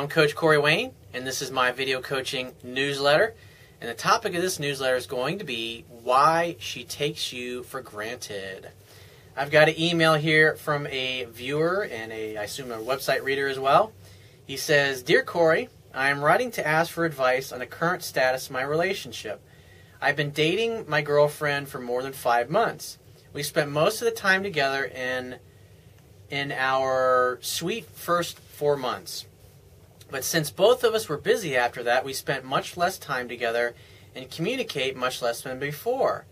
I'm Coach Corey Wayne, and this is my video coaching newsletter. And the topic of this newsletter is going to be why she takes you for granted. I've got an email here from a viewer and a, I assume, a website reader as well. He says, Dear Corey, I am writing to ask for advice on the current status of my relationship. I've been dating my girlfriend for more than five months. We spent most of the time together in in our sweet first four months. But since both of us were busy after that, we spent much less time together and communicate much less than before.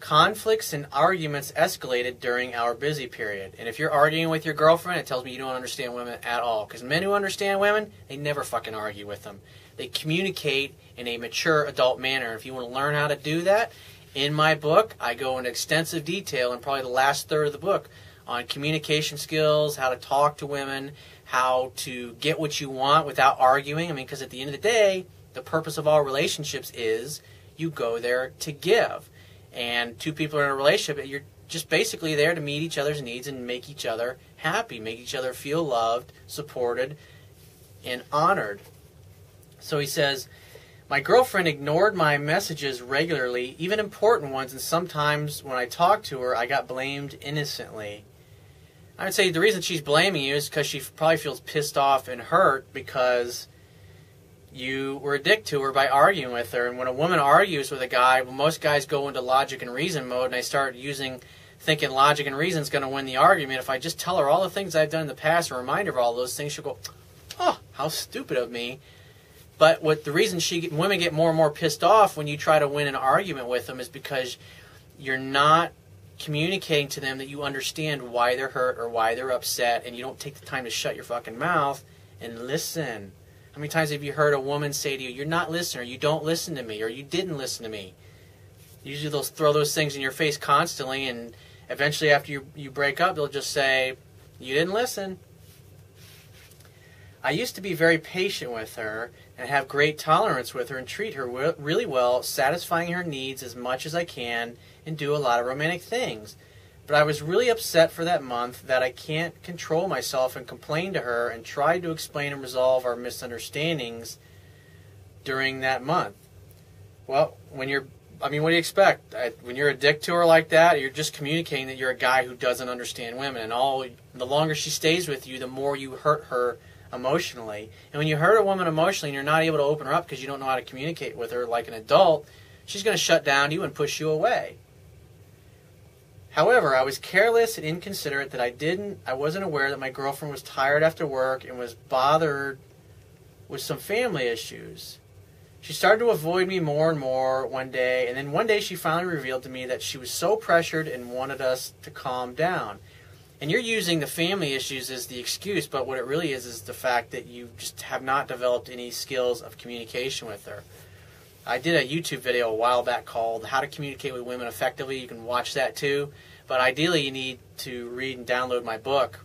Conflicts and arguments escalated during our busy period. And if you're arguing with your girlfriend, it tells me you don't understand women at all. Because men who understand women, they never fucking argue with them. They communicate in a mature adult manner. If you want to learn how to do that, in my book, I go into extensive detail in probably the last third of the book on communication skills, how to talk to women, how to get what you want without arguing. I mean, because at the end of the day, the purpose of all relationships is you go there to give. And two people are in a relationship, you're just basically there to meet each other's needs and make each other happy, make each other feel loved, supported, and honored. So he says, My girlfriend ignored my messages regularly, even important ones, and sometimes when I talked to her, I got blamed innocently. I would say the reason she's blaming you is because she probably feels pissed off and hurt because you were a dick to her by arguing with her. And when a woman argues with a guy, well, most guys go into logic and reason mode and they start using thinking logic and reason is going to win the argument. If I just tell her all the things I've done in the past and remind her of all those things, she'll go, "Oh, how stupid of me." But what the reason she women get more and more pissed off when you try to win an argument with them is because you're not communicating to them that you understand why they're hurt or why they're upset, and you don't take the time to shut your fucking mouth and listen. How many times have you heard a woman say to you, "You're not listening," or "You don't listen to me," or "You didn't listen to me"? Usually, they'll throw those things in your face constantly, and eventually, after you you break up, they'll just say, "You didn't listen." I used to be very patient with her and have great tolerance with her and treat her really well, satisfying her needs as much as I can and do a lot of romantic things. But I was really upset for that month that I can't control myself and complain to her and tried to explain and resolve our misunderstandings during that month. Well, when you're, I mean, what do you expect? When you're a dick to her like that, you're just communicating that you're a guy who doesn't understand women. And all, the longer she stays with you, the more you hurt her emotionally. And when you hurt a woman emotionally and you're not able to open her up because you don't know how to communicate with her like an adult, she's going to shut down you and push you away. However, I was careless and inconsiderate that I didn't I wasn't aware that my girlfriend was tired after work and was bothered with some family issues. She started to avoid me more and more one day, and then one day she finally revealed to me that she was so pressured and wanted us to calm down. And you're using the family issues as the excuse, but what it really is is the fact that you just have not developed any skills of communication with her. I did a YouTube video a while back called How to Communicate with Women Effectively. You can watch that too. But ideally, you need to read and download my book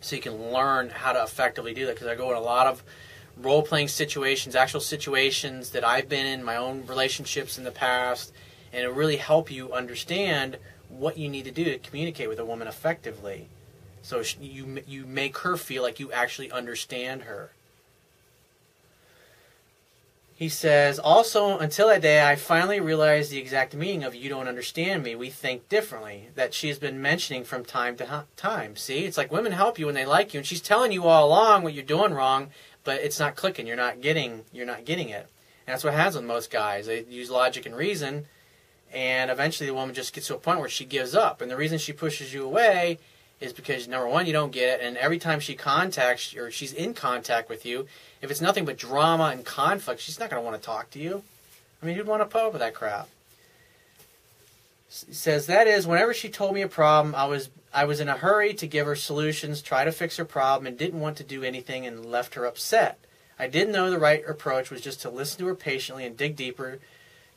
so you can learn how to effectively do that. Because I go in a lot of role playing situations, actual situations that I've been in, my own relationships in the past, and it'll really help you understand what you need to do to communicate with a woman effectively. So you you make her feel like you actually understand her. He says, also, until that day, I finally realized the exact meaning of you don't understand me. We think differently. That she has been mentioning from time to time. See, it's like women help you when they like you, and she's telling you all along what you're doing wrong, but it's not clicking. You're not getting. You're not getting it. And that's what happens with most guys. They use logic and reason, and eventually the woman just gets to a point where she gives up. And the reason she pushes you away is because number one, you don't get it, and every time she contacts or she's in contact with you, if it's nothing but drama and conflict, she's not going to want to talk to you. I mean, who'd want to put up with that crap? He says that is whenever she told me a problem, I was I was in a hurry to give her solutions, try to fix her problem, and didn't want to do anything and left her upset. I didn't know the right approach was just to listen to her patiently and dig deeper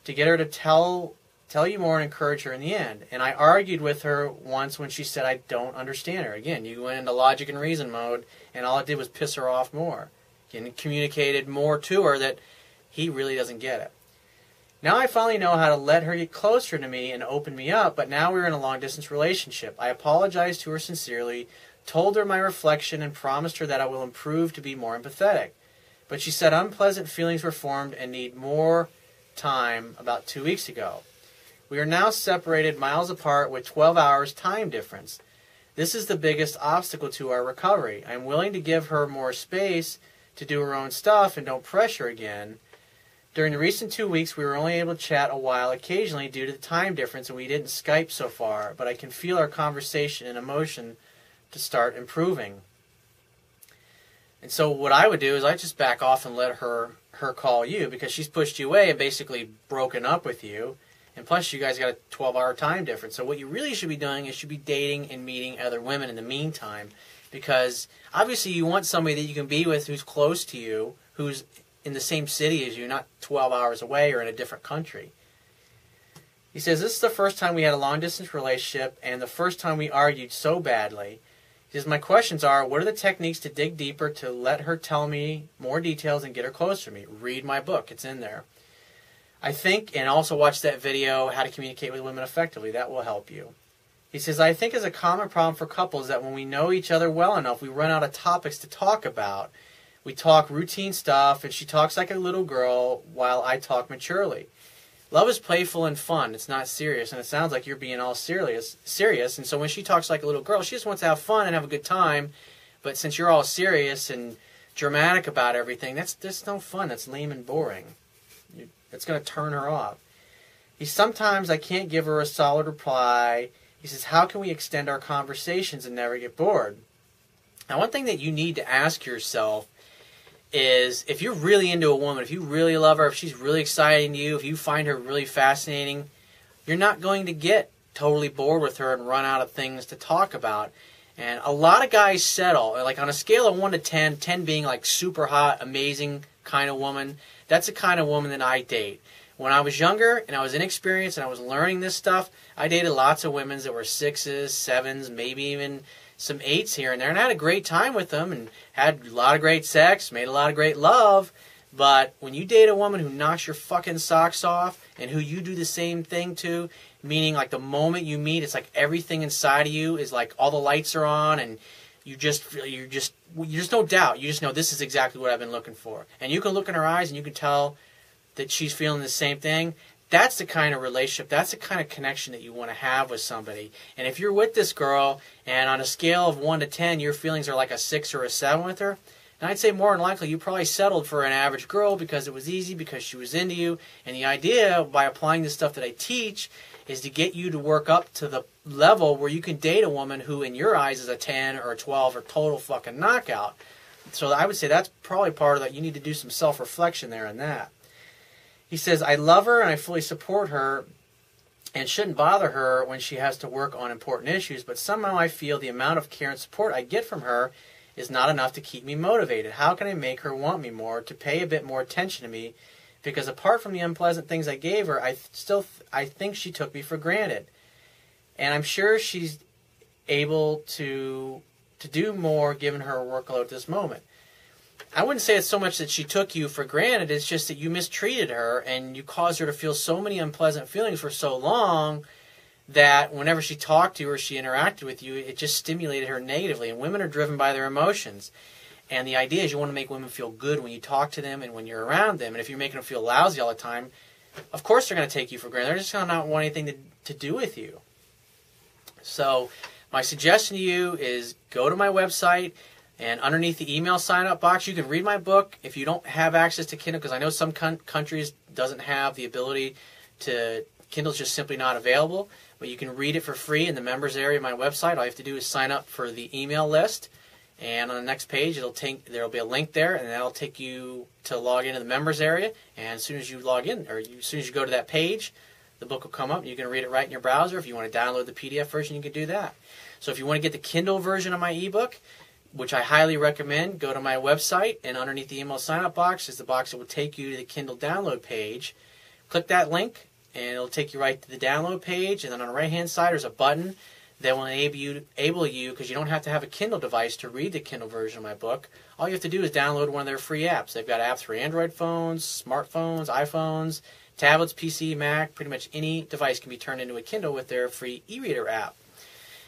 to get her to tell tell you more and encourage her in the end. And I argued with her once when she said I don't understand her. Again, you went into logic and reason mode, and all it did was piss her off more. And communicated more to her that he really doesn't get it. Now I finally know how to let her get closer to me and open me up, but now we're in a long distance relationship. I apologized to her sincerely, told her my reflection, and promised her that I will improve to be more empathetic. But she said unpleasant feelings were formed and need more time about two weeks ago. We are now separated miles apart with 12 hours time difference. This is the biggest obstacle to our recovery. I'm willing to give her more space to do her own stuff and don't pressure again. During the recent two weeks, we were only able to chat a while occasionally due to the time difference, and we didn't Skype so far, but I can feel our conversation and emotion to start improving. And so what I would do is I just back off and let her her call you because she's pushed you away and basically broken up with you. And plus, you guys got a 12 hour time difference. So, what you really should be doing is should be dating and meeting other women in the meantime. Because obviously, you want somebody that you can be with who's close to you, who's in the same city as you, not 12 hours away or in a different country. He says, This is the first time we had a long distance relationship and the first time we argued so badly. He says, My questions are what are the techniques to dig deeper to let her tell me more details and get her closer to me? Read my book, it's in there. I think, and also watch that video, How to Communicate with Women Effectively. That will help you. He says, I think is a common problem for couples that when we know each other well enough, we run out of topics to talk about. We talk routine stuff, and she talks like a little girl while I talk maturely. Love is playful and fun. It's not serious, and it sounds like you're being all serious. Serious, and so when she talks like a little girl, she just wants to have fun and have a good time. But since you're all serious and dramatic about everything, that's that's no fun. That's lame and boring. It's going to turn her off. He sometimes I can't give her a solid reply. He says, How can we extend our conversations and never get bored? Now, one thing that you need to ask yourself is if you're really into a woman, if you really love her, if she's really exciting to you, if you find her really fascinating, you're not going to get totally bored with her and run out of things to talk about. And a lot of guys settle, like on a scale of 1 to 10, 10 being like super hot, amazing kind of woman, that's the kind of woman that I date. When I was younger and I was inexperienced and I was learning this stuff, I dated lots of women that were sixes, sevens, maybe even some eights here and there, and I had a great time with them and had a lot of great sex, made a lot of great love. But when you date a woman who knocks your fucking socks off and who you do the same thing to, meaning like the moment you meet, it's like everything inside of you is like all the lights are on and you just you just you just no doubt you just know this is exactly what I've been looking for, and you can look in her eyes and you can tell that she's feeling the same thing. That's the kind of relationship, that's the kind of connection that you want to have with somebody. And if you're with this girl and on a scale of 1 to 10, your feelings are like a 6 or a 7 with her, and I'd say more than likely you probably settled for an average girl because it was easy, because she was into you. And the idea by applying the stuff that I teach is to get you to work up to the level where you can date a woman who, in your eyes, is a 10 or a 12 or total fucking knockout. So I would say that's probably part of that. You need to do some self reflection there in that. He says, I love her and I fully support her and shouldn't bother her when she has to work on important issues, but somehow I feel the amount of care and support I get from her is not enough to keep me motivated. How can I make her want me more, to pay a bit more attention to me? Because apart from the unpleasant things I gave her, I still I think she took me for granted and I'm sure she's able to to do more given her workload at this moment. I wouldn't say it's so much that she took you for granted, it's just that you mistreated her and you caused her to feel so many unpleasant feelings for so long that whenever she talked to you or she interacted with you, it just stimulated her negatively. And women are driven by their emotions. And the idea is you want to make women feel good when you talk to them and when you're around them. And if you're making them feel lousy all the time, of course they're going to take you for granted. They're just going to not want anything to, to do with you. So, my suggestion to you is go to my website and underneath the email sign up box, you can read my book. If you don't have access to Kindle, because I know some con- countries doesn't have the ability to, Kindle's just simply not available, but you can read it for free in the members area of my website. All you have to do is sign up for the email list. And on the next page, it'll take there'll be a link there, and that'll take you to log into the members area. And as soon as you log in, or you, as soon as you go to that page, the book will come up. You can read it right in your browser. If you want to download the PDF version, you can do that. So if you want to get the Kindle version of my ebook, which I highly recommend, go to my website and underneath the email sign up box is the box that will take you to the Kindle download page. Click that link and it'll take you right to the download page. And then on the right hand side, there's a button that will enable you, you, because you don't have to have a Kindle device to read the Kindle version of my book. All you have to do is download one of their free apps. They've got apps for Android phones, smartphones, iPhones, Tablets, PC, Mac, pretty much any device can be turned into a Kindle with their free e-reader app.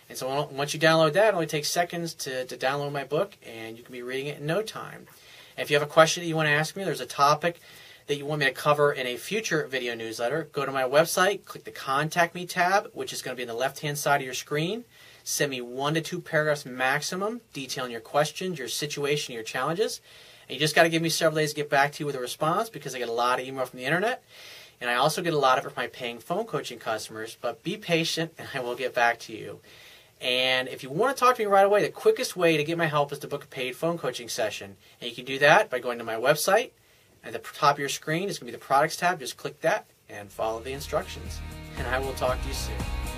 And so once you download that, it only takes seconds to, to download my book, and you can be reading it in no time. And if you have a question that you want to ask me, there's a topic that you want me to cover in a future video newsletter, go to my website, click the Contact Me tab, which is going to be on the left hand side of your screen. Send me one to two paragraphs maximum detailing your questions, your situation, your challenges. And you just got to give me several days to get back to you with a response because I get a lot of email from the internet. And I also get a lot of it from my paying phone coaching customers. But be patient and I will get back to you. And if you want to talk to me right away, the quickest way to get my help is to book a paid phone coaching session. And you can do that by going to my website. At the top of your screen is going to be the products tab. Just click that and follow the instructions. And I will talk to you soon.